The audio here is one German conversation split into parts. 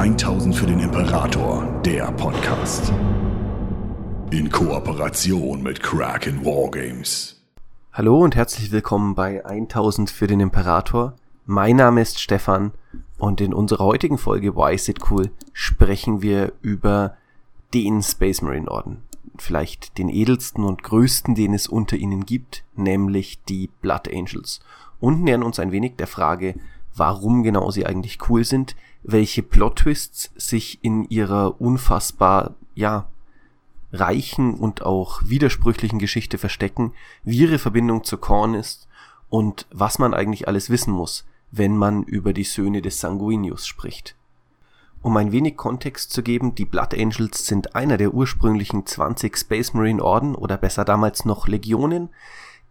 1000 für den Imperator, der Podcast. In Kooperation mit Kraken Wargames. Hallo und herzlich willkommen bei 1000 für den Imperator. Mein Name ist Stefan und in unserer heutigen Folge Why is it cool sprechen wir über den Space Marine Orden. Vielleicht den edelsten und größten, den es unter ihnen gibt, nämlich die Blood Angels. Und nähern uns ein wenig der Frage, warum genau sie eigentlich cool sind, welche Plot-Twists sich in ihrer unfassbar, ja, reichen und auch widersprüchlichen Geschichte verstecken, wie ihre Verbindung zu Korn ist und was man eigentlich alles wissen muss, wenn man über die Söhne des Sanguinius spricht. Um ein wenig Kontext zu geben, die Blood Angels sind einer der ursprünglichen 20 Space Marine Orden oder besser damals noch Legionen,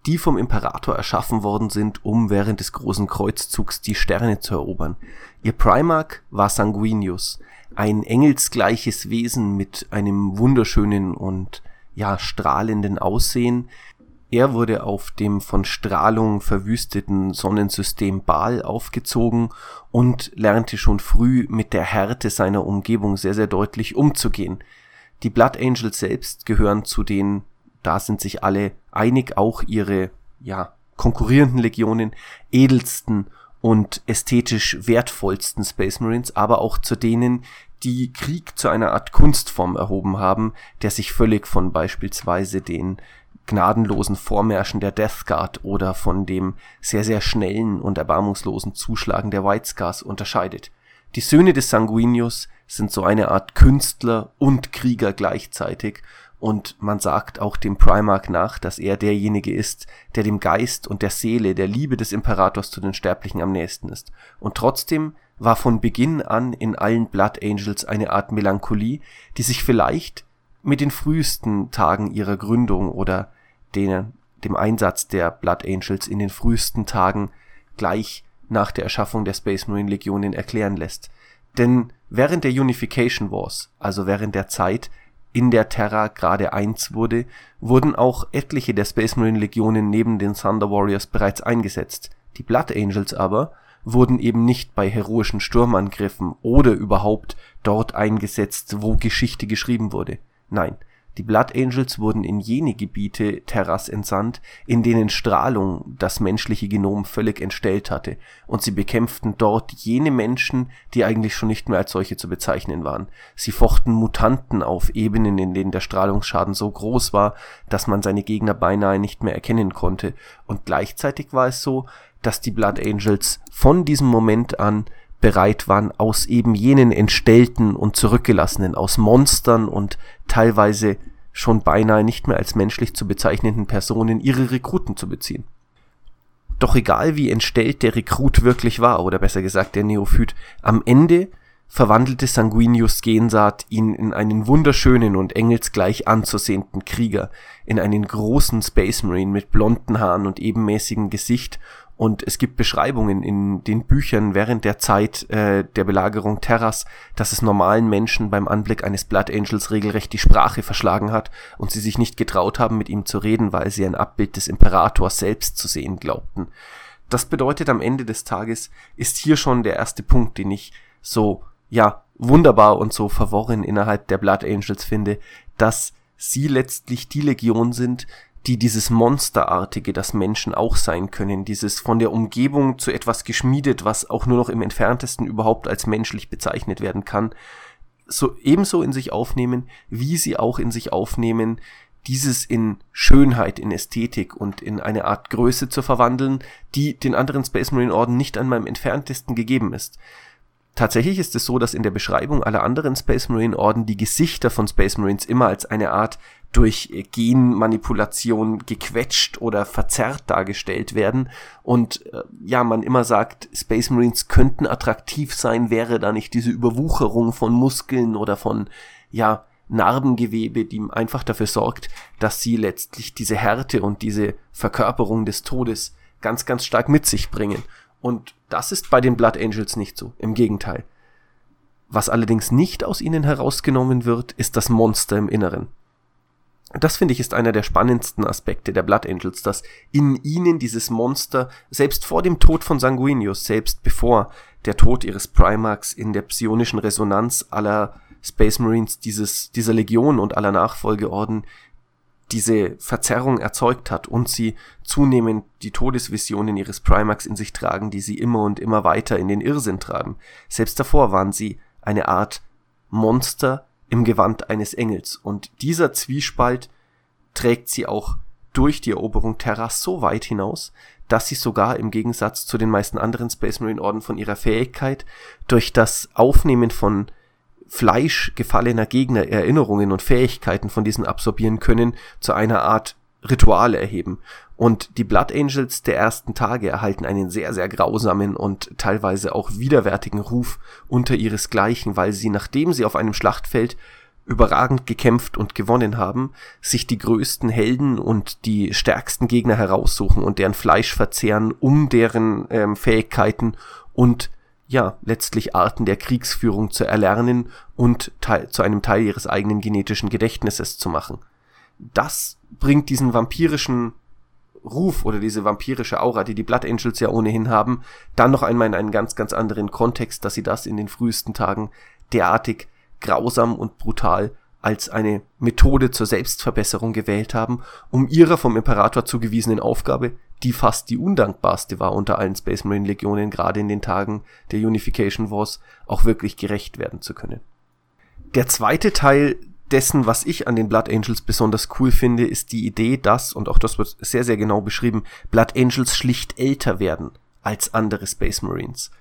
die vom Imperator erschaffen worden sind, um während des großen Kreuzzugs die Sterne zu erobern. Ihr Primarch war Sanguinius, ein engelsgleiches Wesen mit einem wunderschönen und ja strahlenden Aussehen. Er wurde auf dem von Strahlung verwüsteten Sonnensystem Baal aufgezogen und lernte schon früh mit der Härte seiner Umgebung sehr, sehr deutlich umzugehen. Die Blood Angels selbst gehören zu den da sind sich alle einig, auch ihre, ja, konkurrierenden Legionen, edelsten und ästhetisch wertvollsten Space Marines, aber auch zu denen, die Krieg zu einer Art Kunstform erhoben haben, der sich völlig von beispielsweise den gnadenlosen Vormärschen der Death Guard oder von dem sehr, sehr schnellen und erbarmungslosen Zuschlagen der White Scars unterscheidet. Die Söhne des Sanguinius sind so eine Art Künstler und Krieger gleichzeitig und man sagt auch dem Primarch nach, dass er derjenige ist, der dem Geist und der Seele, der Liebe des Imperators zu den Sterblichen am nächsten ist. Und trotzdem war von Beginn an in allen Blood Angels eine Art Melancholie, die sich vielleicht mit den frühesten Tagen ihrer Gründung oder den, dem Einsatz der Blood Angels in den frühesten Tagen gleich nach der Erschaffung der Space Marine Legionen erklären lässt. Denn während der Unification Wars, also während der Zeit, in der Terra gerade eins wurde, wurden auch etliche der Space Marine Legionen neben den Thunder Warriors bereits eingesetzt. Die Blood Angels aber wurden eben nicht bei heroischen Sturmangriffen oder überhaupt dort eingesetzt, wo Geschichte geschrieben wurde. Nein, die Blood Angels wurden in jene Gebiete Terras entsandt, in denen Strahlung das menschliche Genom völlig entstellt hatte, und sie bekämpften dort jene Menschen, die eigentlich schon nicht mehr als solche zu bezeichnen waren. Sie fochten Mutanten auf Ebenen, in denen der Strahlungsschaden so groß war, dass man seine Gegner beinahe nicht mehr erkennen konnte, und gleichzeitig war es so, dass die Blood Angels von diesem Moment an bereit waren, aus eben jenen entstellten und zurückgelassenen, aus Monstern und teilweise schon beinahe nicht mehr als menschlich zu bezeichnenden Personen ihre Rekruten zu beziehen. Doch egal wie entstellt der Rekrut wirklich war, oder besser gesagt der Neophyt, am Ende verwandelte Sanguinius Gensaat ihn in einen wunderschönen und engelsgleich anzusehenden Krieger, in einen großen Space Marine mit blonden Haaren und ebenmäßigem Gesicht und es gibt Beschreibungen in den Büchern während der Zeit äh, der Belagerung Terras, dass es normalen Menschen beim Anblick eines Blood Angels regelrecht die Sprache verschlagen hat und sie sich nicht getraut haben, mit ihm zu reden, weil sie ein Abbild des Imperators selbst zu sehen glaubten. Das bedeutet am Ende des Tages ist hier schon der erste Punkt, den ich so, ja, wunderbar und so verworren innerhalb der Blood Angels finde, dass sie letztlich die Legion sind, die dieses Monsterartige, das Menschen auch sein können, dieses von der Umgebung zu etwas geschmiedet, was auch nur noch im entferntesten überhaupt als menschlich bezeichnet werden kann, so ebenso in sich aufnehmen, wie sie auch in sich aufnehmen, dieses in Schönheit, in Ästhetik und in eine Art Größe zu verwandeln, die den anderen Space Marine Orden nicht einmal im entferntesten gegeben ist. Tatsächlich ist es so, dass in der Beschreibung aller anderen Space Marine Orden die Gesichter von Space Marines immer als eine Art durch Genmanipulation gequetscht oder verzerrt dargestellt werden und äh, ja, man immer sagt, Space Marines könnten attraktiv sein, wäre da nicht diese Überwucherung von Muskeln oder von ja, Narbengewebe, die einfach dafür sorgt, dass sie letztlich diese Härte und diese Verkörperung des Todes ganz, ganz stark mit sich bringen. Und das ist bei den Blood Angels nicht so. Im Gegenteil. Was allerdings nicht aus ihnen herausgenommen wird, ist das Monster im Inneren. das finde ich ist einer der spannendsten Aspekte der Blood Angels, dass in ihnen dieses Monster, selbst vor dem Tod von Sanguinius, selbst bevor der Tod ihres Primarchs in der psionischen Resonanz aller Space Marines dieses, dieser Legion und aller Nachfolgeorden diese Verzerrung erzeugt hat und sie zunehmend die Todesvisionen ihres Primax in sich tragen, die sie immer und immer weiter in den Irrsinn tragen. Selbst davor waren sie eine Art Monster im Gewand eines Engels und dieser Zwiespalt trägt sie auch durch die Eroberung Terras so weit hinaus, dass sie sogar im Gegensatz zu den meisten anderen Space Marine Orden von ihrer Fähigkeit durch das Aufnehmen von Fleisch gefallener Gegner Erinnerungen und Fähigkeiten von diesen absorbieren können, zu einer Art Ritual erheben. Und die Blood Angels der ersten Tage erhalten einen sehr, sehr grausamen und teilweise auch widerwärtigen Ruf unter ihresgleichen, weil sie, nachdem sie auf einem Schlachtfeld überragend gekämpft und gewonnen haben, sich die größten Helden und die stärksten Gegner heraussuchen und deren Fleisch verzehren, um deren ähm, Fähigkeiten und ja, letztlich Arten der Kriegsführung zu erlernen und zu einem Teil ihres eigenen genetischen Gedächtnisses zu machen. Das bringt diesen vampirischen Ruf oder diese vampirische Aura, die die Blood Angels ja ohnehin haben, dann noch einmal in einen ganz, ganz anderen Kontext, dass sie das in den frühesten Tagen derartig grausam und brutal als eine Methode zur Selbstverbesserung gewählt haben, um ihrer vom Imperator zugewiesenen Aufgabe die fast die undankbarste war unter allen Space Marine Legionen, gerade in den Tagen der Unification Wars, auch wirklich gerecht werden zu können. Der zweite Teil dessen, was ich an den Blood Angels besonders cool finde, ist die Idee, dass, und auch das wird sehr, sehr genau beschrieben, Blood Angels schlicht älter werden als andere Space Marines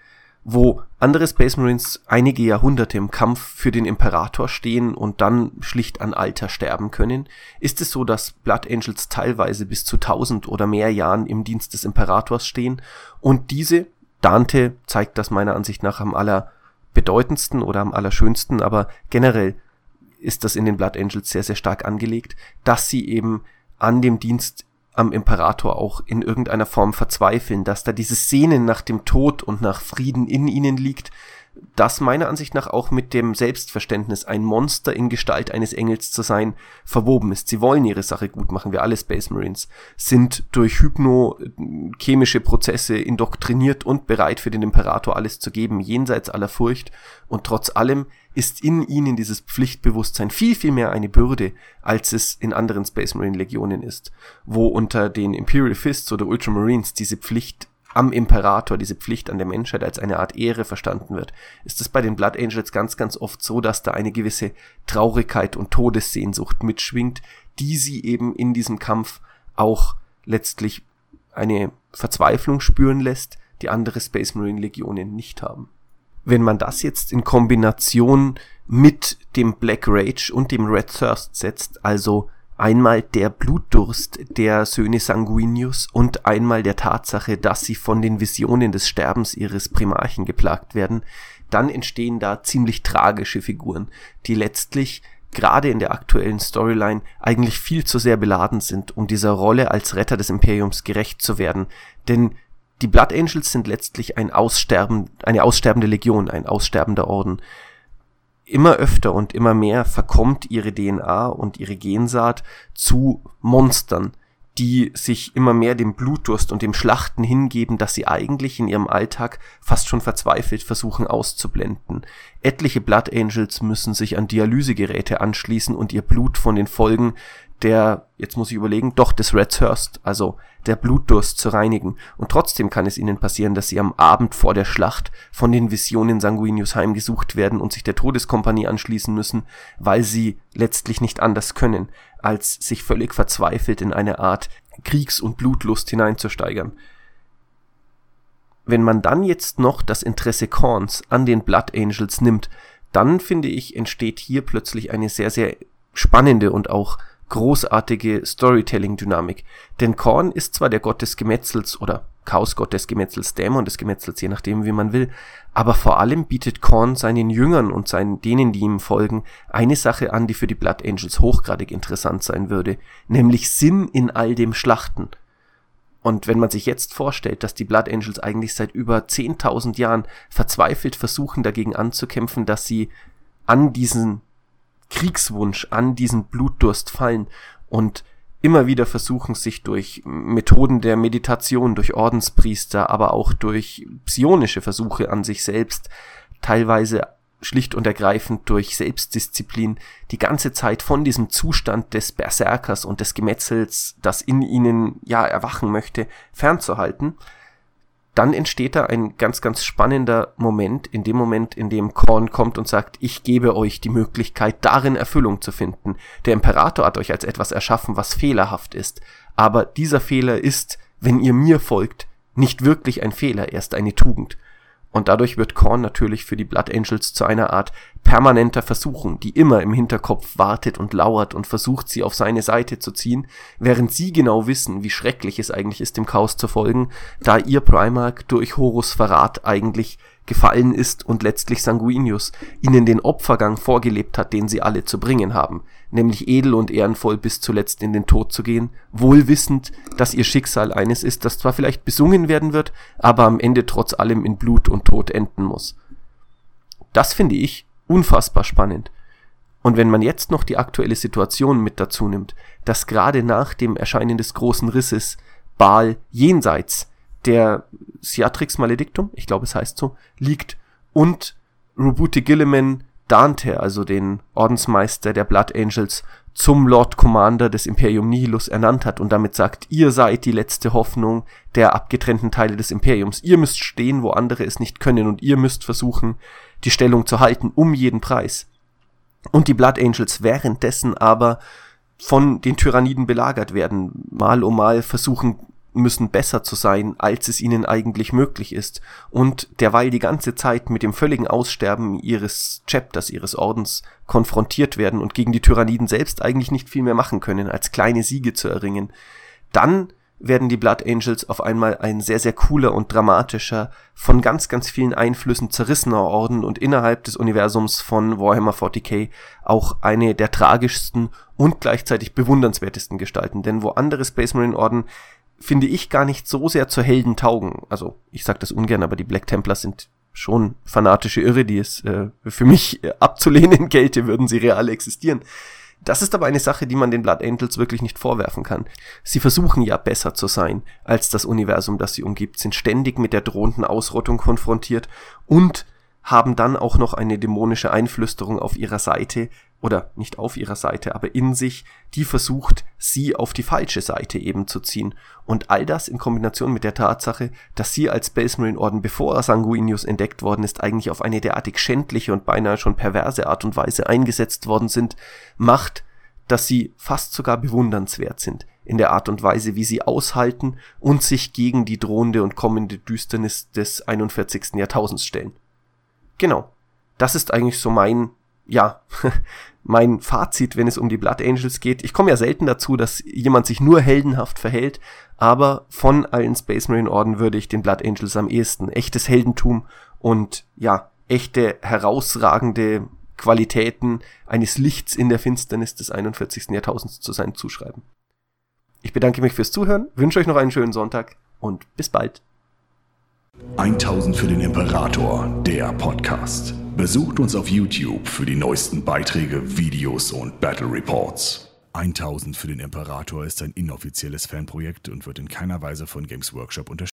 wo andere Space Marines einige Jahrhunderte im Kampf für den Imperator stehen und dann schlicht an Alter sterben können, ist es so, dass Blood Angels teilweise bis zu tausend oder mehr Jahren im Dienst des Imperators stehen? Und diese, Dante zeigt das meiner Ansicht nach am allerbedeutendsten oder am allerschönsten, aber generell ist das in den Blood Angels sehr, sehr stark angelegt, dass sie eben an dem Dienst am Imperator auch in irgendeiner Form verzweifeln, dass da dieses Sehnen nach dem Tod und nach Frieden in ihnen liegt, das meiner Ansicht nach auch mit dem Selbstverständnis, ein Monster in Gestalt eines Engels zu sein, verwoben ist. Sie wollen ihre Sache gut machen, wir alle Space Marines, sind durch hypno-chemische Prozesse indoktriniert und bereit für den Imperator alles zu geben, jenseits aller Furcht, und trotz allem ist in ihnen dieses Pflichtbewusstsein viel, viel mehr eine Bürde, als es in anderen Space Marine Legionen ist, wo unter den Imperial Fists oder Ultramarines diese Pflicht am Imperator, diese Pflicht an der Menschheit als eine Art Ehre verstanden wird, ist es bei den Blood Angels ganz, ganz oft so, dass da eine gewisse Traurigkeit und Todessehnsucht mitschwingt, die sie eben in diesem Kampf auch letztlich eine Verzweiflung spüren lässt, die andere Space Marine Legionen nicht haben. Wenn man das jetzt in Kombination mit dem Black Rage und dem Red Thirst setzt, also einmal der Blutdurst der Söhne Sanguinius und einmal der Tatsache, dass sie von den Visionen des Sterbens ihres Primarchen geplagt werden, dann entstehen da ziemlich tragische Figuren, die letztlich gerade in der aktuellen Storyline eigentlich viel zu sehr beladen sind, um dieser Rolle als Retter des Imperiums gerecht zu werden, denn die Blood Angels sind letztlich ein Aussterben, eine aussterbende Legion, ein aussterbender Orden. Immer öfter und immer mehr verkommt ihre DNA und ihre Gensaat zu Monstern, die sich immer mehr dem Blutdurst und dem Schlachten hingeben, das sie eigentlich in ihrem Alltag fast schon verzweifelt versuchen auszublenden. Etliche Blood Angels müssen sich an Dialysegeräte anschließen und ihr Blut von den Folgen der, jetzt muss ich überlegen, doch des Red Thirst, also der Blutdurst zu reinigen. Und trotzdem kann es ihnen passieren, dass sie am Abend vor der Schlacht von den Visionen Sanguinius heimgesucht werden und sich der Todeskompanie anschließen müssen, weil sie letztlich nicht anders können, als sich völlig verzweifelt in eine Art Kriegs- und Blutlust hineinzusteigern. Wenn man dann jetzt noch das Interesse Korns an den Blood Angels nimmt, dann finde ich, entsteht hier plötzlich eine sehr, sehr spannende und auch großartige Storytelling-Dynamik. Denn Korn ist zwar der Gott des Gemetzels oder Chaosgott des Gemetzels, Dämon des Gemetzels, je nachdem wie man will, aber vor allem bietet Korn seinen Jüngern und seinen, denen, die ihm folgen, eine Sache an, die für die Blood Angels hochgradig interessant sein würde, nämlich Sinn in all dem Schlachten. Und wenn man sich jetzt vorstellt, dass die Blood Angels eigentlich seit über 10.000 Jahren verzweifelt versuchen dagegen anzukämpfen, dass sie an diesen Kriegswunsch, an diesen Blutdurst fallen und immer wieder versuchen, sich durch Methoden der Meditation, durch Ordenspriester, aber auch durch psionische Versuche an sich selbst, teilweise schlicht und ergreifend durch Selbstdisziplin die ganze Zeit von diesem Zustand des Berserkers und des Gemetzels, das in ihnen ja erwachen möchte, fernzuhalten dann entsteht da ein ganz, ganz spannender Moment, in dem Moment, in dem Korn kommt und sagt, ich gebe euch die Möglichkeit, darin Erfüllung zu finden. Der Imperator hat euch als etwas erschaffen, was fehlerhaft ist. Aber dieser Fehler ist, wenn ihr mir folgt, nicht wirklich ein Fehler, er ist eine Tugend. Und dadurch wird Korn natürlich für die Blood Angels zu einer Art permanenter Versuchung, die immer im Hinterkopf wartet und lauert und versucht, sie auf seine Seite zu ziehen, während sie genau wissen, wie schrecklich es eigentlich ist, dem Chaos zu folgen, da ihr Primark durch Horus Verrat eigentlich gefallen ist und letztlich Sanguinius ihnen den Opfergang vorgelebt hat, den sie alle zu bringen haben, nämlich edel und ehrenvoll bis zuletzt in den Tod zu gehen, wohl wissend, dass ihr Schicksal eines ist, das zwar vielleicht besungen werden wird, aber am Ende trotz allem in Blut und Tod enden muss. Das finde ich unfassbar spannend. Und wenn man jetzt noch die aktuelle Situation mit dazu nimmt, dass gerade nach dem Erscheinen des großen Risses Baal jenseits der Ciatrix Maledictum, ich glaube es heißt so, liegt und Rubuti Gilliman Dante, also den Ordensmeister der Blood Angels, zum Lord Commander des Imperium Nihilus ernannt hat und damit sagt, ihr seid die letzte Hoffnung der abgetrennten Teile des Imperiums. Ihr müsst stehen, wo andere es nicht können und ihr müsst versuchen, die Stellung zu halten, um jeden Preis. Und die Blood Angels währenddessen aber von den Tyranniden belagert werden, mal um mal versuchen müssen besser zu sein, als es ihnen eigentlich möglich ist, und derweil die ganze Zeit mit dem völligen Aussterben ihres Chapters, ihres Ordens konfrontiert werden und gegen die Tyranniden selbst eigentlich nicht viel mehr machen können, als kleine Siege zu erringen, dann werden die Blood Angels auf einmal ein sehr, sehr cooler und dramatischer, von ganz, ganz vielen Einflüssen zerrissener Orden und innerhalb des Universums von Warhammer 40k auch eine der tragischsten und gleichzeitig bewundernswertesten Gestalten. Denn wo andere Space Marine Orden finde ich, gar nicht so sehr zur Helden taugen. Also, ich sag das ungern, aber die Black Templars sind schon fanatische Irre, die es äh, für mich äh, abzulehnen gelte, würden sie real existieren. Das ist aber eine Sache, die man den Blood Angels wirklich nicht vorwerfen kann. Sie versuchen ja besser zu sein als das Universum, das sie umgibt, sind ständig mit der drohenden Ausrottung konfrontiert und haben dann auch noch eine dämonische Einflüsterung auf ihrer Seite, oder nicht auf ihrer Seite, aber in sich, die versucht, sie auf die falsche Seite eben zu ziehen. Und all das in Kombination mit der Tatsache, dass sie als Space Marine Orden, bevor Sanguinius entdeckt worden ist, eigentlich auf eine derartig schändliche und beinahe schon perverse Art und Weise eingesetzt worden sind, macht, dass sie fast sogar bewundernswert sind in der Art und Weise, wie sie aushalten und sich gegen die drohende und kommende Düsternis des 41. Jahrtausends stellen. Genau. Das ist eigentlich so mein ja, mein Fazit, wenn es um die Blood Angels geht. Ich komme ja selten dazu, dass jemand sich nur heldenhaft verhält, aber von allen Space Marine Orden würde ich den Blood Angels am ehesten echtes Heldentum und ja, echte herausragende Qualitäten eines Lichts in der Finsternis des 41. Jahrtausends zu sein zuschreiben. Ich bedanke mich fürs Zuhören, wünsche euch noch einen schönen Sonntag und bis bald. 1000 für den Imperator, der Podcast. Besucht uns auf YouTube für die neuesten Beiträge, Videos und Battle Reports. 1000 für den Imperator ist ein inoffizielles Fanprojekt und wird in keiner Weise von Games Workshop unterstützt.